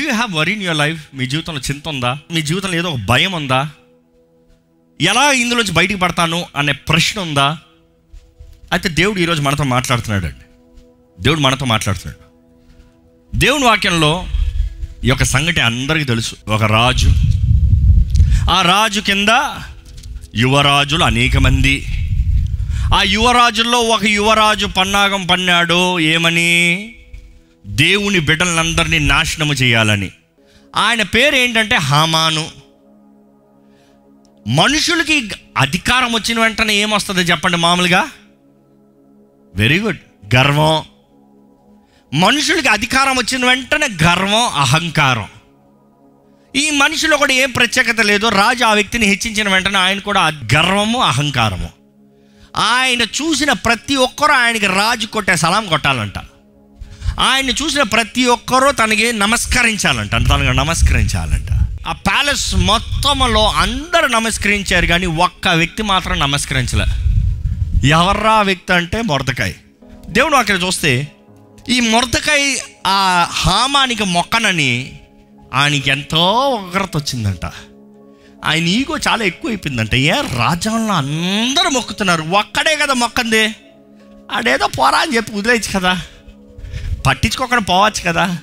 Do you have worry in your life మీ జీవితంలో చింత ఉందా? మీ జీవితంలో ఏదో ఒక భయం ఉందా? ఎలా ఇందులోంచి బయటికి పడతాను అనే ప్రశ్న ఉందా? అయితే దేవుడు ఈరోజు మనతో మాట్లాడుతున్నాడు అండి దేవుడు మనతో మాట్లాడుతున్నాడు. దేవుని వాక్యంలో ఈ యొక్క సంగతి అందరికీ తెలుసు. ఒక రాజు. ఆ రాజు కింద యువరాజులు అనేక మంది. ఆ యువరాజుల్లో ఒక యువరాజు పన్నాగం పన్నాడు. ఏమని? దేవుని బిడ్డలందరినీ నాశనము చేయాలని. ఆయన పేరు ఏంటంటే హామాను. మనుషులకి అధికారం వచ్చిన వెంటనే ఏమొస్తుంది చెప్పండి మామూలుగా? వెరీ గుడ్ గర్వం. మనుషులకి అధికారం వచ్చిన వెంటనే గర్వం అహంకారం. ఈ మనిషిలో కూడా ఏం ప్రత్యేకత లేదు రాజు ఆ వ్యక్తిని హెచ్చించిన వెంటనే ఆయన కూడా గర్వము అహంకారము. ఆయన చూసిన ప్రతి ఒక్కరూ ఆయనకి రాజు కొట్టే సలాం కొట్టాలంట. ఆయన చూసిన ప్రతి ఒక్కరూ తనకి నమస్కరించాలంట. తనకు నమస్కరించాలంట. ఆ ప్యాలెస్ మొత్తంలో అందరూ నమస్కరించారు కానీ ఒక్క వ్యక్తి మాత్రం నమస్కరించలే. ఎవర్రా వ్యక్తి అంటే మొరదకాయ. దేవుడు అక్కడ చూస్తే ఈ మొరదకాయ ఆ హామానికి మొక్కనని ఆయనకి ఎంతో ఉగ్రత వచ్చిందంట. ఆయన ఈగో చాలా ఎక్కువ అయిపోయిందంట ఏ రాజ్యంలో అందరూ మొక్కుతున్నారు. ఒక్కడే కదా మొక్కంది. ఆడేదో పోరా అని చెప్పి వదిలేయచ్చు కదా. పట్టించుకోకుండా పోవచ్చు కదా.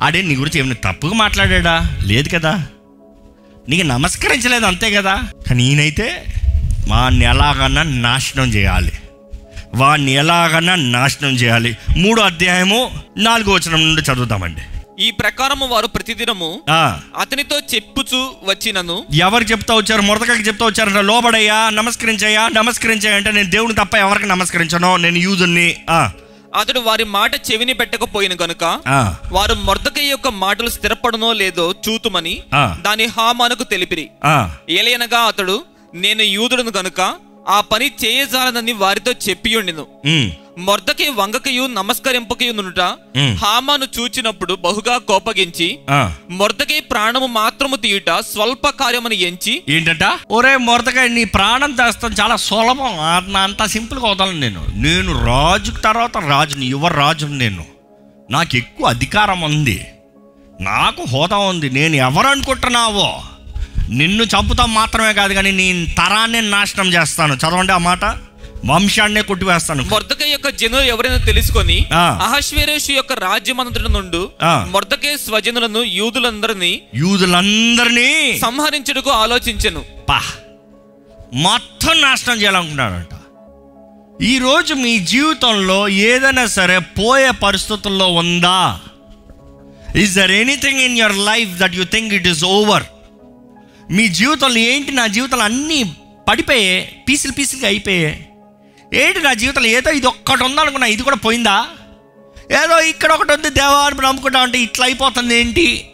ఆడే నీ గురించి ఏమైనా తప్పుగా మాట్లాడా లేదు కదా. నీకు నమస్కరించలేదు అంతే కదా. కానీ ఈయనైతే వాడిని ఎలాగన్నా నాశనం చేయాలి. వాడిని ఎలాగన్నా నాశనం చేయాలి. మూడో అధ్యాయము నాలుగో వచనం నుండి చదువుతామండి. ఈ ప్రకారము వారు ప్రతిదినము అతనితో చెప్పుచు వచ్చినను. ఎవరు చెప్తా వచ్చారు? మురదకకి చెప్తా వచ్చారంట లోబడయ్యా నమస్కరించయ్యా నమస్కరించయ్యా అంటే నేను దేవుని తప్ప ఎవరికి నమస్కరించను? నేను యూదుని ఆ, అతడు వారి మాట చెవిని పెట్టకపోయిన గనుక వారు మొర్దకయ్య యొక్క మాటలు స్థిరపడనో లేదో చూతుమని. దాని హామానుకు తెలిపిరి ఆ. ఏలయనగా అతడు నేను యూదుడును గనుక ఆ పని చేయజాలనని వారితో చెప్పియుండెను మొర్దకి వంగకయు నమస్కరింపకయు నుండుట మ్. హామాను చూచినప్పుడు బహుగా కోపగించి. మొర్దకి ప్రాణము మాత్రము తీయుట స్వల్ప కార్యమును ఎంచి ఏంటంట? ఒరే మొరదకాయ నీ ప్రాణం తెస్తాను చాలా సులభం. అంత సింపుల్గా వదలను నేను. నేను రాజు తర్వాత రాజుని యువ రాజుని నేను. నాకు ఎక్కువ అధికారం ఉంది. నాకు హోదా ఉంది. నేను ఎవరు అనుకుంటున్నావో నిన్ను చంపుతాం మాత్రమే కాదు కానీ నీ తరాన్ని నాశనం చేస్తాను. చదవండి ఆ మాట. వంశాన్నే కొట్టివేస్తాను. మొర్దకై యొక్క జనులు ఎవరైనా తెలుసుకొని. అహశ్వేరేషు యొక్క రాజ్యమంతటి నుండి. మొర్దకై స్వజనులను యూదులందరినీ యూదులందరినీ సంహరించుటకు ఆలోచించెను. పా. మొత్తం నాశనం చేయాలనుకున్నాడంట ఈరోజు మీ జీవితంలో ఏదైనా సరే పోయే పరిస్థితుల్లో ఉందా? Is there anything in your life that you think it is over మీ జీవితంలో ఏంటి? నా జీవితంలో అన్నీ పడిపోయాయి పీసులు పీసులుగా అయిపోయాయి ఏంటి నా జీవితంలో? ఏదో ఇది ఒక్కటి ఉందనుకున్నా ఇది కూడా పోయిందా? ఏదో ఇక్కడ ఒకటి ఉంది దేవాన్ని నమ్ముకుంటా అంటే ఇట్లా అయిపోతుంది ఏంటి?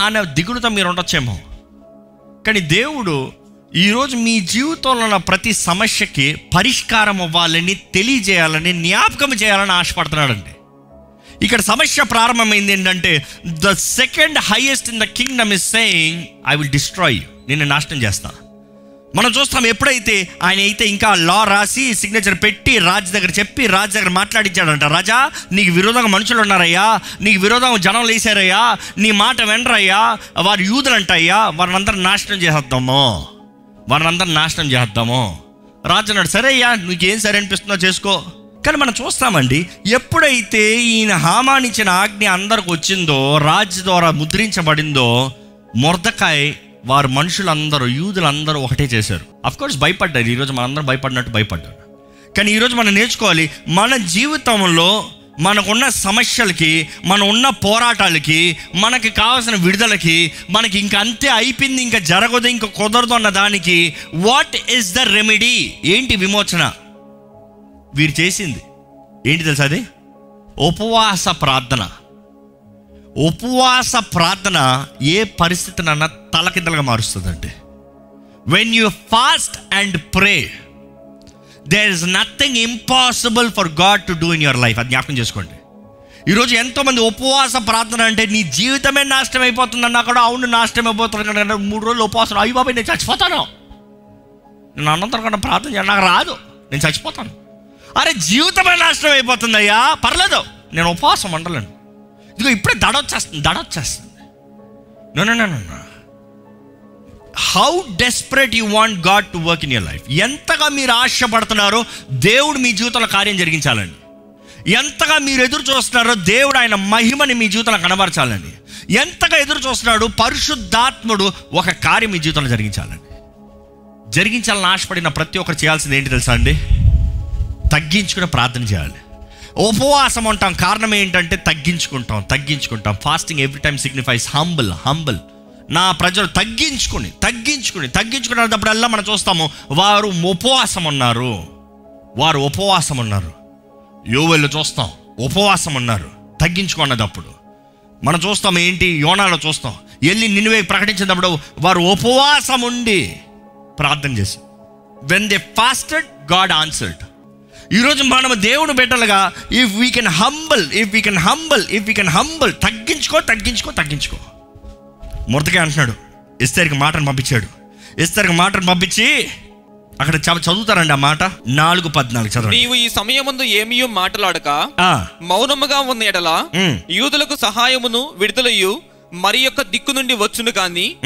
అనే దిగులుతో మీరు ఉండొచ్చేమో. కానీ దేవుడు ఈరోజు మీ జీవితంలో ఉన్న ప్రతి సమస్యకి పరిష్కారం అవ్వాలని తెలియజేయాలని జ్ఞాపకం చేయాలని ఆశపడుతున్నాడండి. ఇక్కడ సమస్య ప్రారంభమైంది ఏంటంటే the second highest in the kingdom is saying I will destroy నిన్ను నాశనం చేస్తాను మనం చూస్తాం ఎప్పుడైతే ఆయన అయితే ఇంకా లా రాసి సిగ్నేచర్ పెట్టి రాజు దగ్గర చెప్పి రాజు దగ్గర మాట్లాడించాడంట రాజా నీకు విరోధంగా మనుషులు ఉన్నారయ్యా. నీకు విరోధంగా జనం లేసారయ్యా. నీ మాట వెనరయ్యా. వారు యూదులు అంటయ్యా వారిని అందరూ నాశనం చేసేద్దాము. వారిని అందరూ నాశనం చేద్దాము రాజు అన్నాడు సరే అయ్యా నీకేం సరే అనిపిస్తుందో చేసుకో. కానీ మనం చూస్తామండి ఎప్పుడైతే ఈయన హామానిచ్చిన ఆజ్ఞ అందరికి వచ్చిందో రాజు ద్వారా ముద్రించబడిందో మొర్దకాయ్ వారు మనుషులందరూ యూదులందరూ ఒకటే చేశారు. కోర్స్ భయపడ్డారు. ఈరోజు మనందరం భయపడినట్టు భయపడ్డారు కానీ ఈరోజు మనం నేర్చుకోవాలి మన జీవితంలో మనకున్న సమస్యలకి మన ఉన్న పోరాటాలకి మనకి కావాల్సిన విడుదలకి మనకి ఇంక అంతే అయిపోయింది ఇంకా జరగదు ఇంకా కుదరదు అన్న దానికి వాట్ ఈస్ ద రెమెడీ ఏంటి విమోచన? వీరు చేసింది. ఏంటి తెలుసా అది? ఉపవాస ప్రార్థన. ఉపవాస ప్రార్థన ఏ పరిస్థితినన్నా తలకిందలుగా మారుస్తుందండి. When you fast and pray there is nothing impossible for God to do in your life అది జ్ఞాపకం చేసుకోండి. ఈరోజు ఎంతోమంది ఉపవాస ప్రార్థన అంటే నీ జీవితమే నాశనం అయిపోతుందన్నా కూడా అవును నాశనం అయిపోతుంది మూడు రోజులు ఉపవాసం అయ్యి బాబాయ్ నేను చచ్చిపోతాను. నేను అన్నంతరం కన్నా ప్రార్థన చేయను నాకు రాదు. నేను చచ్చిపోతాను. అరే జీవితమే నాశనం అయిపోతుందయ్యా. పర్లేదు. నేను ఉపవాసం ఉండలేను. ఇదిగో ఇప్పుడే దడొచ్చేస్తుంది దడొచ్చేస్తుంది. No no no how desperate you want God to work in your life ఎంతగా మీరు ఆశపడుతున్నారో దేవుడు మీ జీవితంలో కార్యం జరిగించాలండి. ఎంతగా మీరు ఎదురు చూస్తున్నారో దేవుడు ఆయన మహిమని మీ జీవితంలో కనబరచాలండి. ఎంతగా ఎదురు చూస్తున్నాడు పరిశుద్ధాత్ముడు ఒక కార్యం మీ జీవితంలో జరిగించాలండి. జరిగించాలని ఆశపడిన ప్రతి ఒక్కరు చేయాల్సింది ఏంటి తెలుసా అండి? తగ్గించుకుని ప్రార్థన చేయాలి. ఉపవాసం ఉంటాం. కారణం ఏంటంటే తగ్గించుకుంటాం తగ్గించుకుంటాం. Fasting every time signifies humble humble నా ప్రజలు తగ్గించుకుని తగ్గించుకుని తగ్గించుకునేటప్పుడల్లా మనం చూస్తాము? వారు ఉపవాసం ఉన్నారు. వారు ఉపవాసం ఉన్నారు. యోవెళ్ళు చూస్తాం. ఉపవాసం ఉన్నారు. తగ్గించుకున్నదప్పుడు. మనం చూస్తాం ఏంటి? యోనాలో చూస్తాం. వెళ్ళి నిన్నువే ప్రకటించినప్పుడు వారు ఉపవాసం ఉండి ప్రార్థన చేసి when they fasted God answered ఈరోజు మనం దేవుడు బిడ్డలుగా if we can humble if we can humble if we can humble తగ్గించుకో తగ్గించుకో తగ్గించుకో. మురతగా అంటున్నాడు ఇస్తేరికి మాటను పంపించాడు. ఇస్తేరికి మాటను పంపించి అక్కడ చదువుతారండి ఆ మాట? నాలుగు పద్నాలుగు చదవండి. నీవు ఈ సమయమందు ఏమీ మాట్లాడక ఆ, మౌనముగా ఉన్న ఎడల యూదులకు సహాయమును విడుదలయ్యు మరి యొక్క దిక్కు నుండి వచ్చును కాని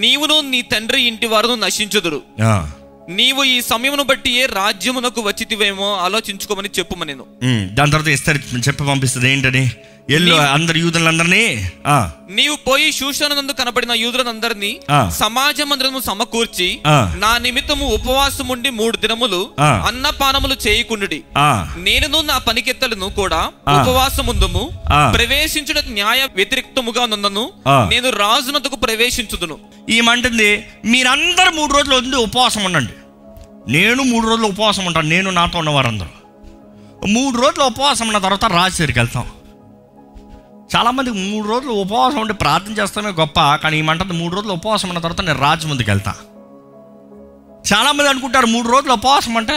నీవును నీ తండ్రి ఇంటి వారును నశించుదురు. నీవు ఈ సమయమును బట్టి ఏ రాజ్యమునకు వచ్చితివేమో ఆలోచించుకోమని చెప్పుమ నేను. ఉమ్. దాని తర్వాత ఇస్తారు చెప్పి పంపిస్తుంది ఏంటని? ఎల్లు అందరు యూదులందరినీ? ఆ, నీవు పోయి శూషణనందు కనబడిన యూదులందరినీ. సమాజ మందిరము సమకూర్చి. నా నిమిత్తము ఉపవాసం ఉండి మూడు దినములు. అన్నపానములు చేయకుండుడి ఆ, నేనును నా పనికెత్తలను కూడా. ఉపవాసముందుము ఆ. ప్రవేశించుట న్యాయ వ్యతిరేక్తముగా ఆ. నేను రాజునకు ప్రవేశించుదును ఈమంటుంది మీరందరూ మూడు రోజులు ఉంది ఉపవాసం ఉండండి నేను మూడు రోజులు ఉపవాసం ఉంటాను నేను నాతో ఉన్న వారందరూ మూడు రోజులు ఉపవాసం ఉన్న తర్వాత రాజు దగ్గరికి వెళ్తాం చాలామంది మూడు రోజులు ఉపవాసం ఉండి ప్రార్థన చేస్తానే గొప్ప కానీ ఏమంటుంది మూడు రోజులు ఉపవాసం ఉన్న తర్వాత నేను రాజు ముందుకు వెళ్తా. చాలామంది అనుకుంటారు మూడు రోజులు ఉపవాసం అంటే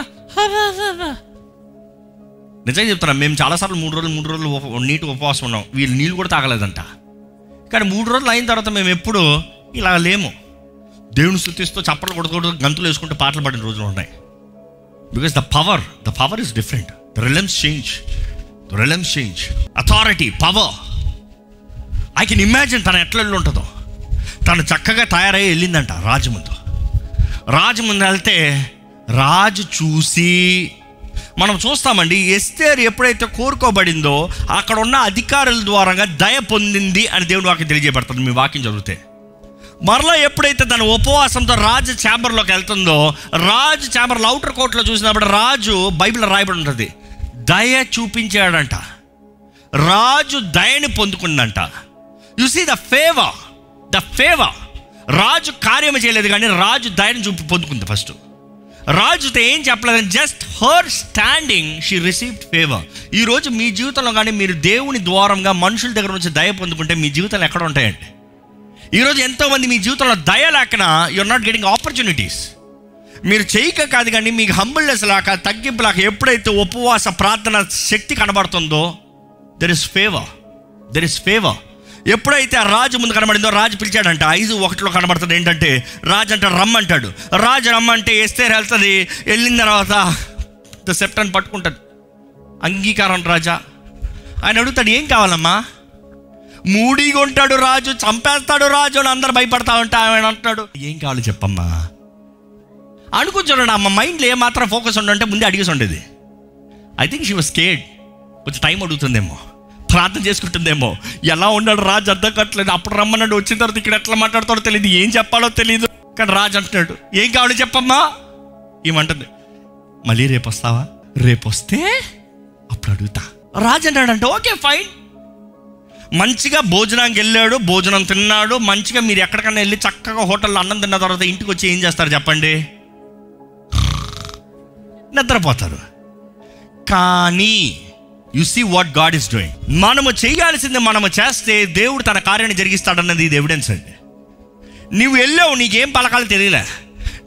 నిజంగా చెప్తున్నా మేము చాలాసార్లు మూడు రోజులు మూడు రోజులు నీటి ఉపవాసం ఉన్నాం. వీళ్ళు నీళ్ళు కూడా తాగలేదంట. కానీ మూడు రోజులు అయిన తర్వాత మేము ఎప్పుడు ఇలా లేము. దేవుని స్థుతిస్తూ చప్పట్లు కొడుకోవడం గంతులు వేసుకుంటూ పాటలు పాడిన రోజులు ఉన్నాయి. Because the power the power is different the realms change the realms change authority power I can imagine తను ఎట్లా వెళ్ళి ఉంటుందో. తను చక్కగా తయారై వెళ్ళిందంట రాజు ముందు రాజు ముందు వెళ్తే రాజు చూసి మనం చూస్తామండి ఎస్తేర్ ఎప్పుడైతే కోరుకోబడిందో అక్కడ ఉన్న అధికారుల ద్వారా దయ పొందింది అని దేవుడు వాక్యం తెలియజేయబడుతుంది మీ వాక్యం చదివితే. మరలా ఎప్పుడైతే తన ఉపవాసంతో రాజు ఛాంబర్లోకి వెళ్తుందో రాజు ఛాంబర్లో అవుటర్ కోర్టులో చూసినప్పుడు రాజు బైబిల్ రాయబడి ఉంటుంది. దయ చూపించాడంట. రాజు దయని పొందుకుందంట you see the favour the favour రాజు కార్యం చేయలేదు కానీ రాజు ధైర్యం చూపి పొందుకుంది ఫస్ట్ రాజుతో ఏం చెప్పలేదు just her standing she received favour ఈ రోజు మీ జీవితంలో కానీ మీరు దేవుని ద్వారంగా మనుషుల దగ్గర నుంచి దయ పొందుకుంటే మీ జీవితాలు ఎక్కడ ఉంటాయండి? ఈరోజు ఎంతోమంది మీ జీవితంలో దయ లేకన యుర్ నాట్ గెటింగ్ ఆపర్చునిటీస్ మీరు చేయక కాదు కానీ మీకు హంబుల్నెస్ లాక తగ్గింపు లాక ఎప్పుడైతే ఉపవాస ప్రార్థన శక్తి కనబడుతుందో there is favour there is favour ఎప్పుడైతే ఆ రాజు ముందు కనబడిందో రాజు పిలిచాడంట ఐదు ఒకటిలో కనబడుతుంది. ఏంటంటే రాజు అంటే రమ్మంటాడు. రాజు రమ్మంటే ఎస్తే వెళ్తుంది. వెళ్ళిన తర్వాత ద సెప్టన్ పట్టుకుంటాడు. అంగీకారం రాజా. ఆయన అడుగుతాడు ఏం కావాలమ్మా? మూడిగా ఉంటాడు రాజు చంపేస్తాడు రాజు అని అందరు భయపడతా ఉంటా ఆయన అంటున్నాడు ఏం కావాలి చెప్పమ్మా? అనుకుంటున్నాడు అమ్మ మైండ్లో ఏమాత్రం ఫోకస్ ఉండంటే ముందే అడిగేసి ఉండేది. I think she was scared కొంచెం టైం అడుగుతుందేమో. ప్రార్థన చేసుకుంటుందేమో. ఎలా ఉన్నాడు రాజు అర్థం కావట్లేదు. అప్పుడు రమ్మన్నాడు వచ్చిన తర్వాత ఇక్కడ ఎట్లా మాట్లాడతాడో తెలియదు ఏం చెప్పాలో తెలియదు కానీ రాజు అంటున్నాడు ఏం కావాలి చెప్పమ్మా? ఏమంటుంది మళ్ళీ రేపు వస్తావా? రేపు వస్తే అప్పుడు అడుగుతా. రాజు అంటాడంటే ఓకే ఫైన్. మంచిగా భోజనానికి వెళ్ళాడు భోజనం తిన్నాడు. మంచిగా మీరు ఎక్కడికైనా వెళ్ళి చక్కగా హోటల్లో అన్నం తిన్న తర్వాత ఇంటికి వచ్చి ఏం చేస్తారు చెప్పండి? నిద్రపోతారు. కానీ you see what God is doing మనము చేయాల్సింది మనము చేస్తే దేవుడు తన కార్యాన్ని జరిగిస్తాడన్నది ఇది ఎవిడెన్స్ అండి. నువ్వు వెళ్ళావు నీకేం పలకాలు తెలియలే.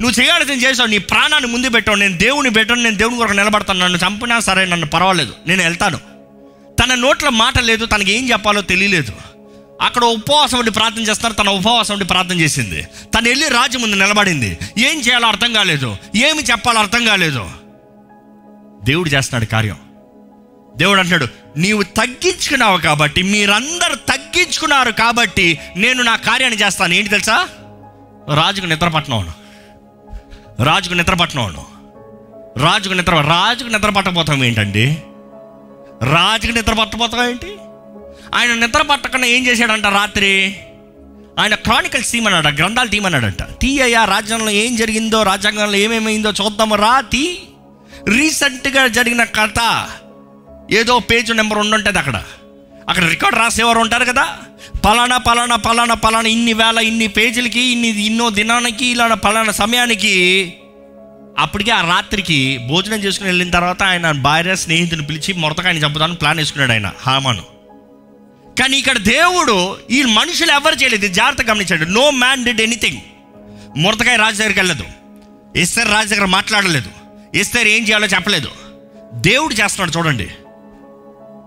నువ్వు చేయాల్సింది చేసావు నీ ప్రాణాన్ని ముందు పెట్టావు నేను దేవుని పెట్టాను నేను దేవుని కొరకు నిలబడతాను నన్ను చంపినా సరే నన్ను పర్వాలేదు నేను వెళ్తాను. తన నోట్లో మాట లేదు తనకి ఏం చెప్పాలో తెలియలేదు. అక్కడ ఉపవాసం ఉండి ప్రార్థన చేస్తారు తన ఉపవాసం ఉండి ప్రార్థన చేసింది. తను వెళ్ళి రాజు ముందు నిలబడింది. ఏం చేయాలో అర్థం కాలేదు ఏమి చెప్పాలో అర్థం కాలేదు. దేవుడు చేస్తున్నాడు కార్యం. దేవుడు అంటాడు నీవు తగ్గించుకున్నావు కాబట్టి మీరందరూ తగ్గించుకున్నారు కాబట్టి నేను నా కార్యాన్ని చేస్తాను. ఏంటి తెలుసా? రాజుకు నిద్రపట్టినవును రాజుకు నిద్రపట్టినవును రాజుకు నిద్ర రాజుకు నిద్ర ఏంటండి? రాజుకు నిద్ర పట్టపోతాం ఏంటి? ఆయన నిద్ర పట్టకుండా ఏం చేశాడంట రాత్రి? ఆయన క్రానికల్స్ తీయమన్నాడు గ్రంథాలు తీయమన్నాడంట. తీయ్యా రాజ్యాంగంలో ఏం జరిగిందో రాజ్యాంగంలో ఏమేమైందో చూద్దాము. రా తీ రీసెంట్గా జరిగిన కథ. ఏదో పేజ్ నెంబర్ ఉండుంటుంది అక్కడ. అక్కడ రికార్డ్ రాసేవారు ఉంటారు కదా? పలానా పలానా పలానా పలానా ఇన్ని వేల ఇన్ని పేజీలకి ఇన్ని ఇన్నో దినానికి ఇలా పలానా సమయానికి అప్పటికే ఆ రాత్రికి భోజనం చేసుకుని వెళ్ళిన తర్వాత ఆయన భార్య స్నేహితుని పిలిచి మొరతకాయని చంపుతాను ప్లాన్ వేసుకున్నాడు ఆయన హామాను. కానీ ఇక్కడ దేవుడు ఈ మనుషులు ఎవరు చేయలేదు? జాగ్రత్త గమనించాడు. నో మ్యాన్ డిడ్ ఎనీథింగ్ మురతకాయ రాజు దగ్గరికి వెళ్ళలేదు ఇస్తారు రాజు దగ్గర మాట్లాడలేదు. ఇస్తారు ఏం చేయాలో చెప్పలేదు. దేవుడు చేస్తున్నాడు చూడండి.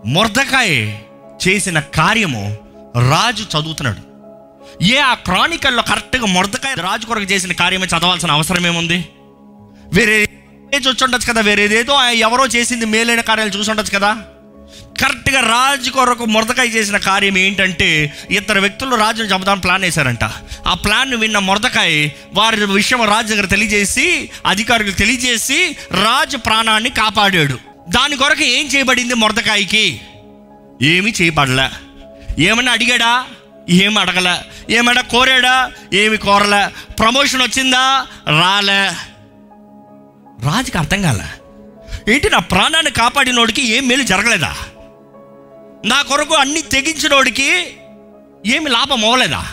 మురదకాయ చేసిన కార్యము రాజు చదువుతున్నాడు. ఏ ఆ క్రానికల్లో కరెక్ట్గా మురదకాయ రాజు కొరకు చేసిన కార్యమే చదవాల్సిన అవసరం ఏముంది? వేరే చూసి ఉండొచ్చు కదా వేరేదేదో ఆయన ఎవరో చేసింది మేలైన కార్యాలు చూసి ఉండొచ్చు కదా. కరెక్ట్గా రాజు కొరకు మురదకాయ చేసిన కార్యం ఏంటంటే ఇద్దరు వ్యక్తులు రాజును చంపుదామని ప్లాన్ వేశారంట. ఆ ప్లాన్ విన్న మురదకాయ వారి విషయం రాజు దగ్గర తెలియజేసి అధికారులకు తెలియజేసి రాజు ప్రాణాన్ని కాపాడాడు. దాని కొరకు ఏం చేయబడింది మురదకాయకి? ఏమీ చేయబడలే. ఏమన్నా అడిగాడా? ఏమి అడగలే. ఏమన్నా కోరాడా? ఏమి కోరలే. ప్రమోషన్ వచ్చిందా? రాలే. రాజుకి అర్థం కాలే. ఏంటి నా ప్రాణాన్ని కాపాడినోడికి ఏం మేలు జరగలేదా? నా కొరకు అన్ని తెగించినోడికి ఏమి లాభం అవ్వలేదా?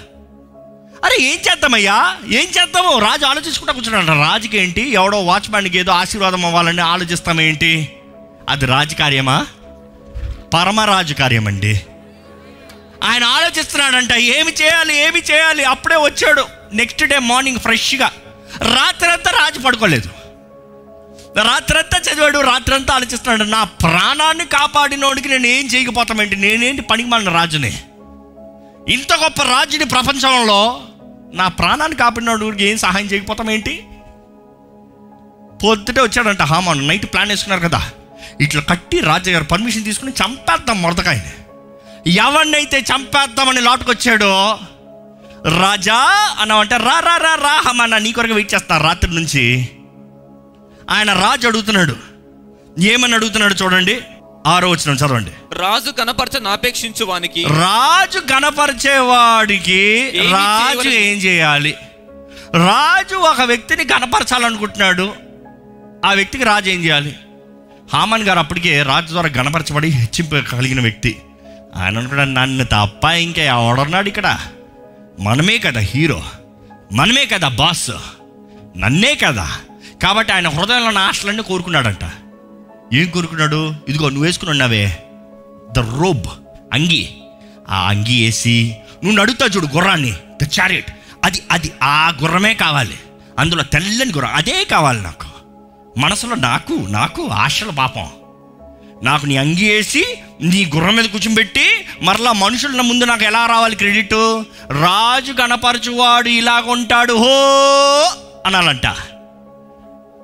అరే ఏం చేద్దామయ్యా? ఏం చేద్దాము? రాజు ఆలోచించుకుంటా కూర్చున్నాడు రాజుకి ఏంటి ఎవడో వాచ్మ్యాన్కి ఏదో ఆశీర్వాదం అవ్వాలని ఆలోచిస్తామేంటి? అది రాజకార్యమా? పరమరాజు కార్యమండి ఆయన ఆలోచిస్తున్నాడంట ఏమి చేయాలి ఏమి చేయాలి? అప్పుడే వచ్చాడు. నెక్స్ట్ డే మార్నింగ్ ఫ్రెష్గా రాత్రంతా రాజు పడుకోలేదు. రాత్రంతా చదివాడు రాత్రంతా ఆలోచిస్తున్నాడు నా ప్రాణాన్ని కాపాడినోడికి నేను ఏం చేయకపోతామేంటి నేనేంటి పనికి మన రాజుని? ఇంత గొప్ప రాజుని ప్రపంచంలో నా ప్రాణాన్ని కాపాడినోడికి ఏం సహాయం చేయకపోతామేంటి? పొద్దుటే వచ్చాడంట హామాను. నైట్ ప్లాన్ వేసుకున్నారు కదా. ఇట్లా కట్టి రాజుగారు పర్మిషన్ తీసుకుని చంపేద్దాం మొరదకాయని. ఎవరినైతే చంపేద్దామని లాటుకొచ్చాడో రాజా అన్నావంటే రా రా రా రా హమానా నీ కొరకు వెయిట్ చేస్తా రాత్రి నుంచి. ఆయన రాజు అడుగుతున్నాడు. ఏమని అడుగుతున్నాడు చూడండి. ఆరో వచ్చిన చదవండి. రాజు కనపరచ నాపేక్షించు వానికి రాజు గణపరిచేవాడికి ఏమి రాజు? ఏం చేయాలి? రాజు ఒక వ్యక్తిని గణపరచాలనుకుంటున్నాడు ఆ వ్యక్తికి రాజు ఏం చేయాలి? హామన్ గారు అప్పటికే రాజు ద్వారా గణపరచబడి హెచ్చింపు కలిగిన వ్యక్తి. ఆయన అనుకున్నాడు నన్ను తప్ప ఇంకా ఎవడన్నాడు ఇక్కడ? మనమే కదా హీరో. మనమే కదా బాస్. నన్నే కదా. కాబట్టి ఆయన హృదయంలో ఆశలన్నీ కోరుకున్నాడంట. ఏం కోరుకున్నాడు? ఇదిగో నువ్వు వేసుకుని ఉన్నావే. The robe. అంగి. ఆ అంగి వేసి నువ్వు నడుతా చూడు గుర్రాన్ని. The chariot. అది అది ఆ గుర్రమే కావాలి. అందులో తెల్లని గుర్రం. అదే కావాలి నాకు. మనసులో నాకు నాకు ఆశల పాపం. నాకు నీ అంగి వేసి నీ గుర్రం మీద కూర్చోబెట్టి మరలా మనుషుల ముందు నాకు ఎలా రావాలి క్రెడిట్? రాజు కనపరచువాడు ఇలాగుంటాడు హో అనాలంట.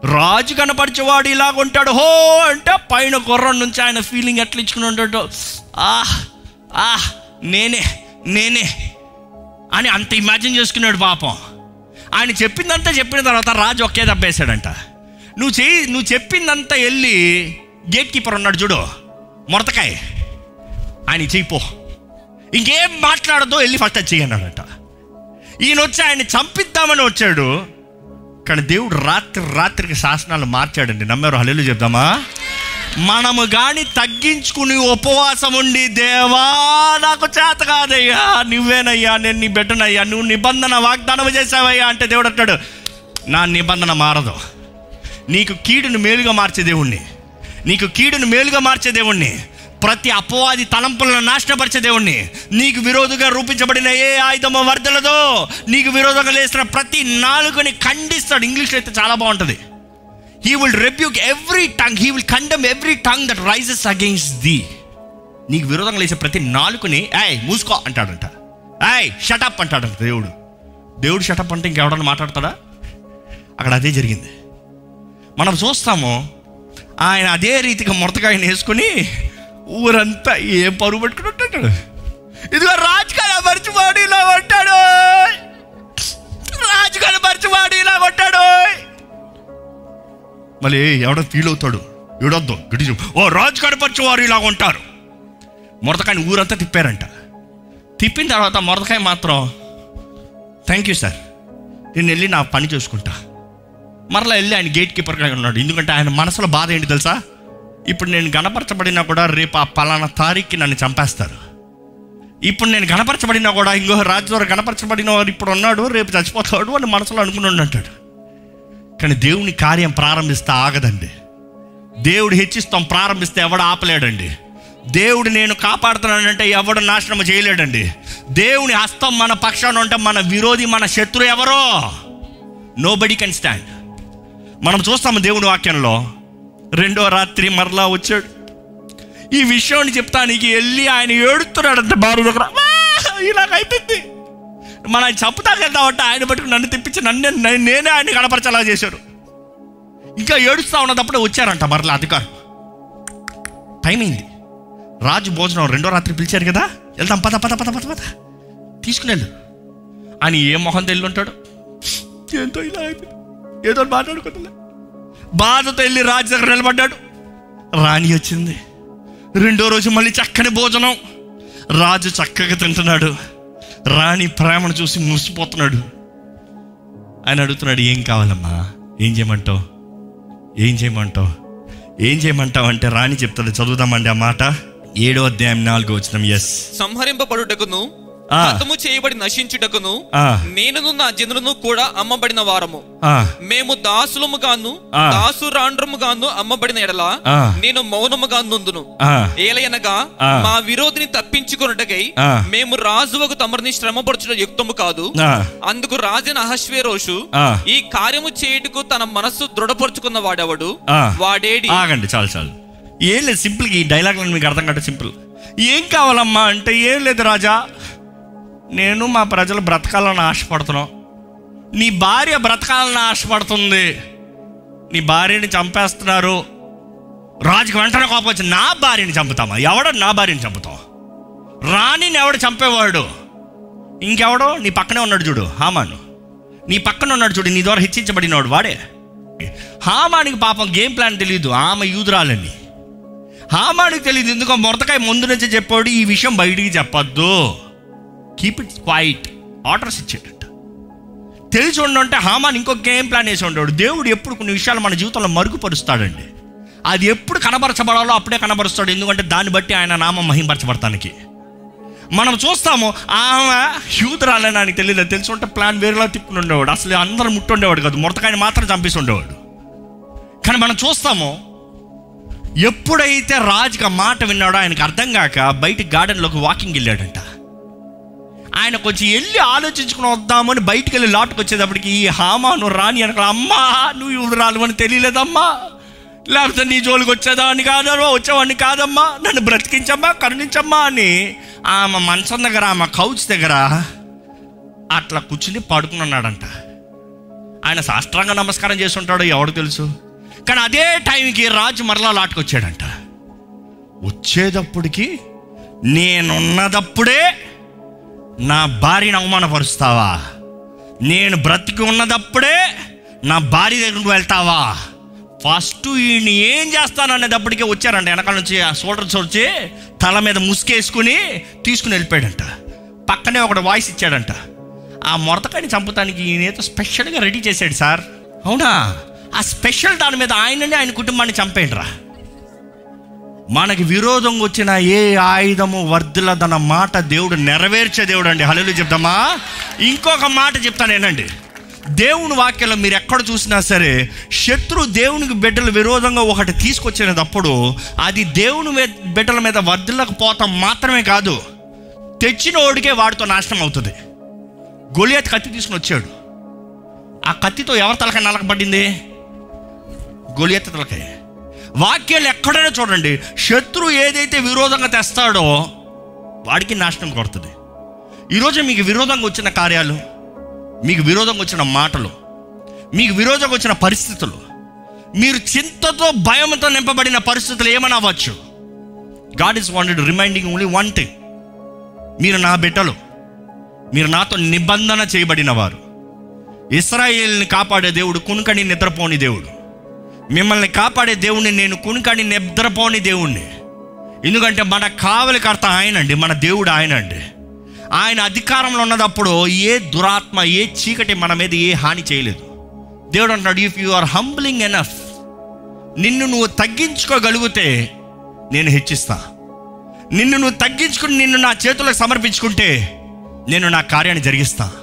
రాజు కనపరిచేవాడు ఇలాగ ఉంటాడు హో అంటే పైన గుర్రం నుంచి ఆయన ఫీలింగ్ ఎట్లా ఇచ్చుకుని ఉంటాడు ఆహ్ ఆహ్ నేనే నేనే అని అంత ఇమాజిన్ చేసుకున్నాడు పాపం. ఆయన చెప్పిందంతా చెప్పిన తర్వాత రాజు ఒకే దెబ్బేశాడంట. నువ్వు చెయ్యి నువ్వు చెప్పిందంతా వెళ్ళి గేట్ కీపర్ ఉన్నాడు చూడు మొరతకాయ. ఆయన చెయ్యిపో ఇంకేం మాట్లాడదో వెళ్ళి ఫస్ట్ అది చెయ్యన్నాడట ఈయన వచ్చి ఆయన చంపిద్దామని వచ్చాడు. కానీ దేవుడు రాత్రి రాత్రికి శాసనాలు మార్చాడండి. నమ్మారు? హల్లు చెప్దామా? మనము కానీ తగ్గించుకుని ఉపవాసం ఉండి దేవా నాకు చేత కాదయ్యా నువ్వేనయ్యా నేను నీ బిడ్డనయ్యా నువ్వు నిబంధన వాగ్దానం చేసావయ్యా అంటే దేవుడు అంటాడు నా నిబంధన మారదు. నీకు కీడును మేలుగా మార్చే దేవుణ్ణి. నీకు కీడును మేలుగా మార్చే దేవుణ్ణి. ప్రతి అపవాది తలంపులను నాశనపరిచే దేవుణ్ణి. నీకు విరోధంగా రూపించబడిన ఏ ఆయుధమో వర్ధలదో నీకు విరోధంగా లేస్తున్న ప్రతి నాలుగుని ఖండిస్తాడు. ఇంగ్లీష్లో అయితే చాలా బాగుంటుంది. He will rebuke every tongue he will condemn every tongue that rises against the నీకు విరోధంగా లేచే ప్రతి నాలుగుని ఏయ్ మూసుకో అంటాడంట. ఏయ్ షటప్ అంటాడంట దేవుడు. దేవుడు షటప్ అంటే ఇంకెవడన్నా మాట్లాడతాడా? అక్కడ అదే జరిగింది. మనం చూస్తాము ఆయన అదే రీతిగా మురతకాయని వేసుకుని ఊరంతా ఏం పరువు పెట్టుకుని ఉంటాడు. ఇదిగో రాజు మర్చిపోడు ఇలా ఉంటాడు రాజు మర్చిపోడు ఇలా ఉంటాడు మళ్ళీ ఎవడో ఫీల్ అవుతాడు. ఏడొద్దు గట్టి ఓ రాజు పరిచేవారు ఇలా ఉంటారు మొరతకాయని ఊరంతా తిప్పారంట. తిప్పిన తర్వాత మొరతకాయ మాత్రం థ్యాంక్ యూ సార్ నేను వెళ్ళి నా పని చూసుకుంటా. మరలా వెళ్ళి ఆయన గేట్ కీపర్గా ఉన్నాడు. ఎందుకంటే ఆయన మనసులో బాధ ఏంటి తెలుసా? ఇప్పుడు నేను గణపరచబడినా కూడా రేపు ఆ పలానా తారీఖుకి నన్ను చంపేస్తారు. ఇప్పుడు నేను గణపరచబడినా కూడా ఇంకో రాజు గణపరచబడిన వారు ఇప్పుడు ఉన్నాడు రేపు చచ్చిపోతాడు అని మనసులో అనుకుని ఉంటాడు కానీ దేవుని కార్యం ప్రారంభిస్తే ఆగదండి. దేవుడు హెచ్చిస్తాం ప్రారంభిస్తే ఎవడు ఆపలేడండి. దేవుడు నేను కాపాడుతున్నానంటే ఎవడు నాశనం చేయలేడండి. దేవుని హస్తం మన పక్షాన ఉంటే మన విరోధి మన శత్రు ఎవరో? నో బడీ కెన్ స్టాండ్ మనం చూస్తాము దేవుని వాక్యంలో. రెండో రాత్రి మరలా వచ్చాడు. ఈ విషయాన్ని చెప్తానికి వెళ్ళి ఆయన ఏడుతున్నాడంట బారు దగ్గర ఇలాగైపోయింది మన ఆయన చంపుతా వెళ్తామంటే ఆయన పట్టుకుని నన్ను తెప్పించి నన్ను నేనే ఆయన కనపరచేలా చేశారు. ఇంకా ఏడుస్తా ఉన్నదప్పుడే వచ్చారంట మరలా అధికారం టైం అయింది. రాజు భోజనం రెండో రాత్రి పిలిచారు కదా. వెళ్దాం పద పద పద పద పద. తీసుకుని వెళ్ళు. అని ఏ మొహం తెలియ ఉంటాడు ఎంతో ఇలా అయిపోయింది. ఏదో మాట్లాడుకుంటలే బాధతో వెళ్ళి రాజు దగ్గర నిలబడ్డాడు. రాణి వచ్చింది. రెండో రోజు మళ్ళీ చక్కని భోజనం. రాజు చక్కగా తింటున్నాడు. రాణి ప్రేమను చూసి మురిసిపోతున్నాడు. ఆయన అడుగుతున్నాడు ఏం కావాలమ్మా? ఏం చేయమంటావు? ఏం చేయమంటావు? ఏం చేయమంటావు? అంటే రాణి చెప్తాడు. చదువుదామండి ఆ మాట. ఏడో అధ్యాయం నాలుగో వచ్చిన ఎస్ సంహరింపబడుటకును హతము చేయబడి నశించుటకును. నేనును నా జనులను కూడా అమ్మబడిన వారము మేము దాసులము గాను. దాసురాండ్రము గాను అమ్మబడిన ఎడల. నేను మౌనముగా నుందును ఏలయనగా. మా విరోధిని తప్పించుకొనుటకై ఆ. మేము రాజువకు తమరిని శ్రమపరచుట యుక్తము కాదు అందుకు రాజైన అహశ్వేరోషు. ఈ కార్యము చేయుటకు తన మనస్సు దృఢపరుచుకున్న వాడెవడు. వాడేడి ఆగండి చాలు చాలు ఏం లేదు సింపుల్గా ఈ డైలాగ్ మీకు అర్థం కంటే సింపుల్ ఏం కావాలమ్మా అంటే ఏం లేదు రాజా నేను మా ప్రజలు బ్రతకాలని ఆశపడుతున్నాం. నీ భార్య బ్రతకాలని ఆశపడుతుంది. నీ భార్యని చంపేస్తున్నారు. రాజుకి వెంటనే కోపం వచ్చి నా భార్యని చంపుతామా? ఎవడో నా భార్యని చంపుతాం? రాణిని ఎవడు చంపేవాడు? ఇంకెవడో? నీ పక్కనే ఉన్నాడు చూడు హామాను. నీ పక్కన ఉన్నాడు చూడు నీ ద్వారా హెచ్చించబడినవాడు వాడే. హామానికి పాపం గేమ్ ప్లాన్ తెలియదు ఆమె యూదురాలని. హామానికి తెలియదు ఎందుకో మొరతకాయ ముందు నుంచి చెప్పాడు ఈ విషయం బయటికి చెప్పొద్దు. కీప్ ఇట్ క్వైట్ ఆర్డర్స్ ఇచ్చేటట్టు. తెలిసి ఉండంటే హామాన్ ఇంకో గేమ్ ప్లాన్ వేసి ఉండేవాడు. దేవుడు ఎప్పుడు కొన్ని విషయాలు మన జీవితంలో మరుగుపరుస్తాడండి. అది ఎప్పుడు కనబరచబడాలో అప్పుడే కనబరుస్తాడు. ఎందుకంటే దాన్ని బట్టి ఆయన నామం మహింపరచబడటానికి మనం చూస్తాము ఆమె హ్యూదరాలని ఆయనకి తెలియదు తెలిసి ఉంటే ప్లాన్ వేరేలా తిప్పుకుని ఉండేవాడు. అసలు అందరూ ముట్టుండేవాడు కాదు. మొరతకాయని మాత్రం చంపేసి ఉండేవాడు. కానీ మనం చూస్తాము ఎప్పుడైతే రాజుగా మాట విన్నాడో ఆయనకు అర్థం కాక బయట గార్డెన్లోకి వాకింగ్ వెళ్ళాడంట. ఆయన కొంచెం వెళ్ళి ఆలోచించుకుని వద్దామని బయటికి వెళ్ళి లాట్కి వచ్చేటప్పటికి ఈ హామాను రాని అనక అమ్మా నువ్వు రాలు అని తెలియలేదమ్మా. లేకపోతే నీ జోలికి వచ్చేదాన్ని కాదమ్మా వచ్చేవాడిని కాదమ్మా. నన్ను బ్రతికించమ్మా కరుణించమ్మా అని ఆమె మంచం దగ్గర ఆమె కౌచ్ దగ్గర అట్లా కూర్చుని పడుకుని ఉన్నాడంట ఆయన సాష్టాంగ నమస్కారం చేస్తుంటాడు ఎవడు తెలుసు? కానీ అదే టైంకి రాజు మరలా లాటుకొచ్చాడంట వచ్చేటప్పటికి నేనున్నదప్పుడే నా భార్యను అవమానపరుస్తావా? నేను బ్రతికి ఉన్నదప్పుడే నా భార్య దగ్గరకు వెళ్తావా? ఫస్ట్ ఈయన ఏం చేస్తాననేటప్పటికే వచ్చారంట. వెనకాల నుంచి ఆ సోల్డర్స్ వచ్చి తల మీద ముసుకేసుకుని తీసుకుని వెళ్ళిపోయాడంట. పక్కనే ఒకడు వాయిస్ ఇచ్చాడంట. ఆ మొరతకాయని చంపుతానికి ఈయనేదో స్పెషల్గా రెడీ చేశాడు సార్. అవునా? ఆ స్పెషల్ దాని మీద ఆయనని ఆయన కుటుంబాన్ని చంపేయండిరా. మనకి విరోధంగా వచ్చిన ఏ ఆయుధము వర్ధిల్లదన్న మాట దేవుడు నెరవేర్చే దేవుడు అండి హలో చెప్తామా ఇంకొక మాట చెప్తాను దేవుని వాక్యంలో మీరు ఎక్కడ చూసినా సరే శత్రు దేవునికి బిడ్డల విరోధంగా ఒకటి తీసుకొచ్చినప్పుడు అది దేవుని మీద బిడ్డల మీద వర్ధిల్లకపోవటం మాత్రమే కాదు తెచ్చిన ఓడికే వాడితో నాశనం అవుతుంది. గొలియాత్ కత్తి తీసుకుని వచ్చాడు. ఆ కత్తితో ఎవరి తలకాయ నలకబడింది? గొలియత్ తలకాయ. వాక్యాలు ఎక్కడైనా చూడండి. శత్రు ఏదైతే విరోధంగా తెస్తాడో వాడికి నాశనం కొడుతుంది. ఈరోజు మీకు విరోధంగా వచ్చిన కార్యాలు మీకు విరోధంగా వచ్చిన మాటలు మీకు విరోధంగా వచ్చిన పరిస్థితులు మీరు చింతతో భయంతో నింపబడిన పరిస్థితులు ఏమైనా అవ్వచ్చు? God is wanted reminding only one thing మీరు నా బిడ్డలు మీరు నాతో నిబంధన చేయబడిన వారు. ఇస్రాయేల్ని కాపాడే దేవుడు కునుకని నిద్రపోని దేవుడు. మిమ్మల్ని కాపాడే దేవుణ్ణి నేను కునుకాని నిద్రపోని దేవుణ్ణి. ఎందుకంటే మన కావలికర్త ఆయనండి మన దేవుడు ఆయనండి. ఆయన అధికారంలో ఉన్నదప్పుడు ఏ దురాత్మ ఏ చీకటి మన మీద ఏ హాని చేయలేదు. దేవుడు అంటున్నాడు if you are humbling enough నిన్ను నువ్వు తగ్గించుకోగలిగితే నేను హెచ్చిస్తా. నిన్ను నువ్వు తగ్గించుకుని నిన్ను నా చేతులకు సమర్పించుకుంటే నేను నా కార్యాన్ని జరిగిస్తాను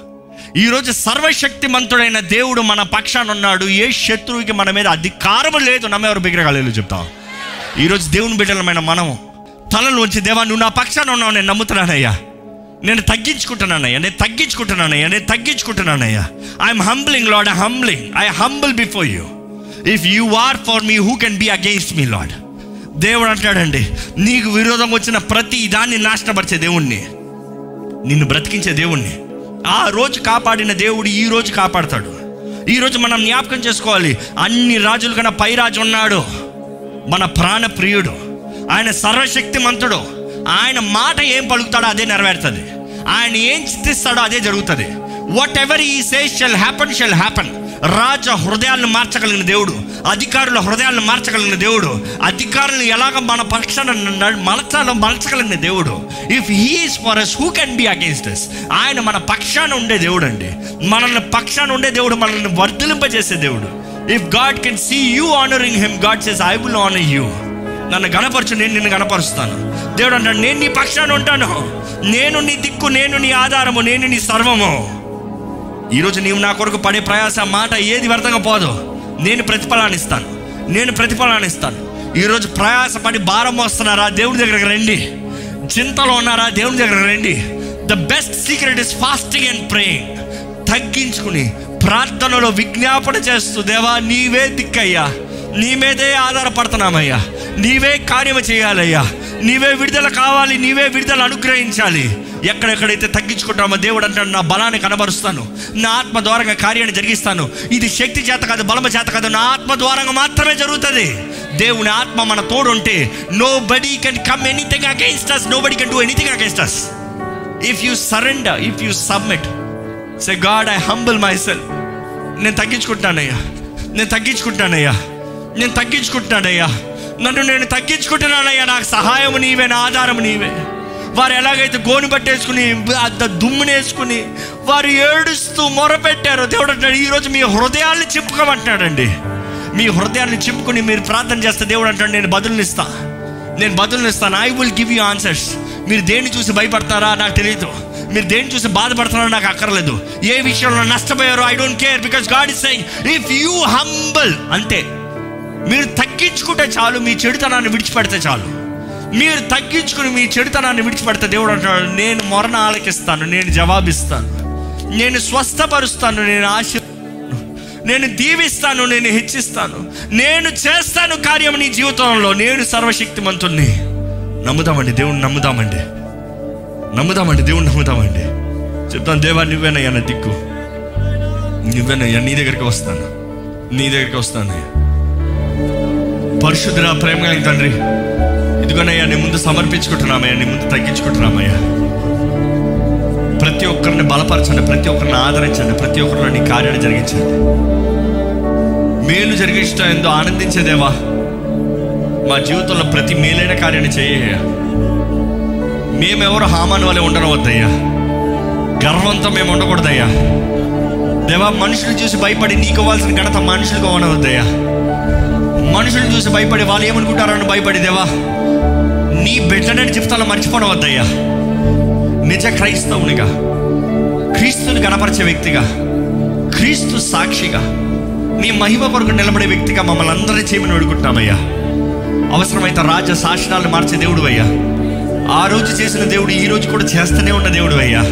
ఈరోజు సర్వశక్తిమంతుడైన దేవుడు మన పక్షాన ఉన్నాడు. ఏ శత్రువుకి మన మీద అధికారం లేదు. నమ్మెవరు బిగ్రగాలేదు చెప్తాం. ఈరోజు దేవుని బిడ్డలమైన మనము తలలో వచ్చి దేవా నువ్వు నా పక్షాన ఉన్నావు. నేను నమ్ముతున్నానయ్యా. నేను తగ్గించుకుంటున్నానయ్యా. నేను తగ్గించుకుంటున్నానయ్యా. నేను తగ్గించుకుంటున్నానయ్యా. I'm humbling lord I humbling I humble before you if you are for me who can be against me lord దేవుడు అంటాడండి నీకు విరోధం వచ్చిన ప్రతి దాన్ని నాశనపరిచే దేవుణ్ణి. నిన్ను బ్రతికించే దేవుణ్ణి. ఆ రోజు కాపాడిన దేవుడు ఈ రోజు కాపాడతాడు. ఈరోజు మనం జ్ఞాపకం చేసుకోవాలి. అన్ని రాజుల కన్నా పై రాజు ఉన్నాడు. మన ప్రాణ ప్రియుడు. ఆయన సర్వశక్తిమంతుడు. ఆయన మాట ఏం పలుకుతాడో అదే నెరవేరుతుంది. ఆయన ఏం చిత్తిస్తాడో అదే జరుగుతుంది. Whatever he says shall happen shall happen రాజ హృదయాలను మార్చగలిగిన దేవుడు అధికారుల హృదయాలను మార్చగలిగిన దేవుడు అధికారులను ఎలాగ మన పక్షాన న- మలచాలో మలచగలిగిన దేవుడు. If he is for us who can be against us ఆయన మన పక్షాన ఉండే దేవుడు అండి. మనల్ని పక్షాన ఉండే దేవుడు మనల్ని వర్ధలింపజేసే దేవుడు. If God can see you honouring him God says I will honour you నన్ను గణపరచు నేను నిన్ను గణపరుస్తాను. దేవుడు అంటాడు నేను నీ పక్షాన ఉంటాను. నేను నీ దిక్కు నేను నీ ఆధారము నేను నీ సర్వము. ఈరోజు నీవు నా కొరకు పడే ప్రయాస మాట ఏది వ్యర్థంగా పోదు నేను ప్రతిఫలాన్ని ఇస్తాను. నేను ప్రతిఫలాన్ని ఇస్తాను. ఈరోజు ప్రయాసపడి భారం వస్తున్నారా దేవుడి దగ్గరకు రండి. చింతలో ఉన్నారా? దేవుని దగ్గరకు రండి. The best secret is fasting and praying తగ్గించుకుని ప్రార్థనలో విజ్ఞాపన చేస్తూ దేవా నీవే దిక్కయ్యా. నీ మీదే ఆధారపడుతున్నామయ్యా. నీవే కార్యము చేయాలయ్యా. నీవే విడుదల కావాలి నీవే విడుదల అనుగ్రహించాలి. ఎక్కడెక్కడైతే తగ్గించుకుంటామో దేవుడు అంటాడు నా బలాన్ని కనబరుస్తాను నా ఆత్మ ద్వారంగా కార్యాన్ని జరిగిస్తాను. ఇది శక్తి చేత కాదు బలమ చేత కాదు నా ఆత్మ ద్వారంగా మాత్రమే జరుగుతుంది. దేవుని ఆత్మ మన తోడుంటే nobody can come anything against us nobody can do anything against us if you surrender if you submit say God I humble myself నేను తగ్గించుకుంటానయ్యా నేను తగ్గించుకుంటానయ్యా నేను తగ్గించుకుంటున్నానయ్యా. నన్ను నేను తగ్గించుకుంటున్నానయ్యా నాకు సహాయం నీవే నా ఆధారం నీవే. వారు ఎలాగైతే గోను పట్టేసుకుని అంత దుమ్మునేసుకుని వారు ఏడుస్తూ మొరపెట్టారు దేవుడు అంటాడు ఈరోజు మీ హృదయాల్ని చెప్పుకోమంటున్నాడండి. మీ హృదయాన్ని చెప్పుకుని మీరు ప్రార్థన చేస్తే దేవుడు అంటాడు నేను బదులునిస్తా నేను బదులునిస్తాను I will give you answers మీరు దేన్ని చూసి భయపడతారా? నాకు తెలియదు మీరు దేన్ని చూసి బాధపడుతున్నారో నాకు అక్కర్లేదు. ఏ విషయంలో నష్టపోయారో I don't care because God is saying if you humble అంతే. మీరు తగ్గించుకుంటే చాలు మీ చెడుతనాన్ని విడిచిపెడితే చాలు. మీరు తగ్గించుకుని మీ చెడుతనాన్ని విడిచిపెడితే దేవుడు అంటున్నాడు నేను మొరణ ఆలకిస్తాను నేను జవాబిస్తాను నేను స్వస్థపరుస్తాను నేను ఆశ నేను దీవిస్తాను నేను హెచ్చిస్తాను నేను చేస్తాను కార్యం నీ జీవితంలో నేను సర్వశక్తిమంతుణ్ణి. నమ్ముదామండి దేవుణ్ణి నమ్ముదామండి. నమ్ముదామండి దేవుణ్ణి నమ్ముదామండి. చెప్తాను దేవా నువ్వేనయ్యా నా దిక్కు. నువ్వేనయ్యా నీ దగ్గరికి వస్తాను. నీ దగ్గరికి వస్తాను. పరిశుద్ధ ప్రేమ కలిగిన తండ్రి ఇదిగోనయ్యా నీ ముందు సమర్పించుకుంటున్నామయ్యా. నీ ముందు తగ్గించుకుంటున్నామయ్యా. ప్రతి ఒక్కరిని బలపరచండి. ప్రతి ఒక్కరిని ఆదరించండి. ప్రతి ఒక్కరిలో నీ కార్యాన్ని జరిగించండి. మేలు జరిగించడం ఎంతో ఆనందించేదేవా మా జీవితంలో ప్రతి మేలైన కార్యాన్ని చేయ మేమెవరు హామాన్ వలె ఉండనవద్దయ్యా. గర్వంతో మేము ఉండకూడదయ్యా. దేవా మనుషులు చూసి భయపడి నీకు ఇవ్వాల్సిన ఘనత మనుషులకు ఉండవద్దయ్యా మనుషులు చూసి భయపడి వాళ్ళు ఏమనుకుంటారని భయపడి దేవా నీ బిడ్డనని చెప్తాలో మర్చిపోవద్దయ్యా నిజ క్రైస్తవునిగా క్రీస్తుని గణపరిచే వ్యక్తిగా క్రీస్తు సాక్షిగా నీ మహిమ కొరకు నిలబడే వ్యక్తిగా మమ్మల్ని అందరినీ చేయమని అడుగుతున్నామయ్యా అవసరమైతే రాజ శాసనాలు మార్చే దేవుడు అయ్యా ఆ రోజు చేసిన దేవుడు ఈ రోజు కూడా చేస్తూనే ఉన్న దేవుడు అయ్యా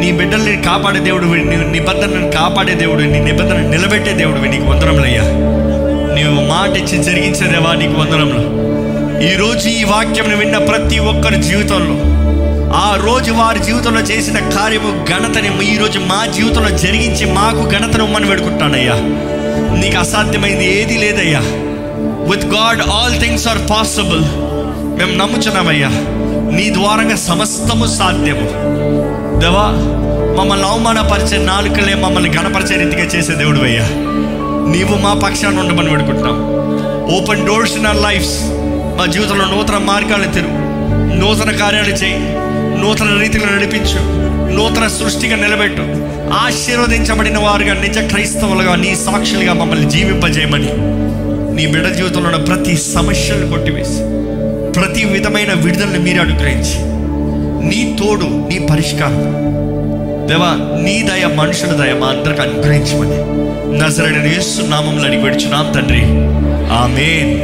నీ బిడ్డల్ని కాపాడే దేవుడు నీ నిబంధనను కాపాడే దేవుడు నీ నిబంధన నిలబెట్టే దేవుడు నీకు వందరములయ్యా నీవు మాట ఇచ్చి జరిగించేదేవా నీకు వందనములు. ఈ రోజు ఈ వాక్యం విన్న ప్రతి ఒక్కరి జీవితంలో ఆ రోజు వారి జీవితంలో చేసిన కార్యము ఘనతని ఈరోజు మా జీవితంలో జరిగించి మాకు ఘనతను ఇమ్మని పెడుకుంటానయ్యా నీకు అసాధ్యమైంది ఏది లేదయ్యా. With God all things are possible మేము నమ్ముచున్నామయ్యా. నీ ద్వారంగా సమస్తము సాధ్యము. దేవా మమ్మల్ని అవమానపరిచే నాలుకలే మమ్మల్ని గణపరిచే రీతిగా చేసే దేవుడు అయ్యా నీవు మా పక్షాన్ని ఉండమని పెడుకుంటున్నాం open doors in our lives మా జీవితంలో నూతన మార్గాలు తెరు. నూతన కార్యాలు చేయి. నూతన రీతిలో నడిపించు. నూతన సృష్టిగా నిలబెట్టు. ఆశీర్వదించబడిన వారుగా నిజ క్రైస్తవులుగా నీ సాక్షులుగా మమ్మల్ని జీవింపజేయమని. నీ బిడ్డ జీవితంలో ఉన్న ప్రతి సమస్యలను కొట్టివేసి ప్రతి విధమైన విడుదలను మీరు అనుగ్రహించి నీ తోడు నీ పరిష్కారం. దేవా నీ దయ మనుషుల దయ మా అందరికి అనుగ్రహించమని. నజరడిన యేసు నామంలో అడిగి పెడుచున్నాం తండ్రి. ఆమెన్.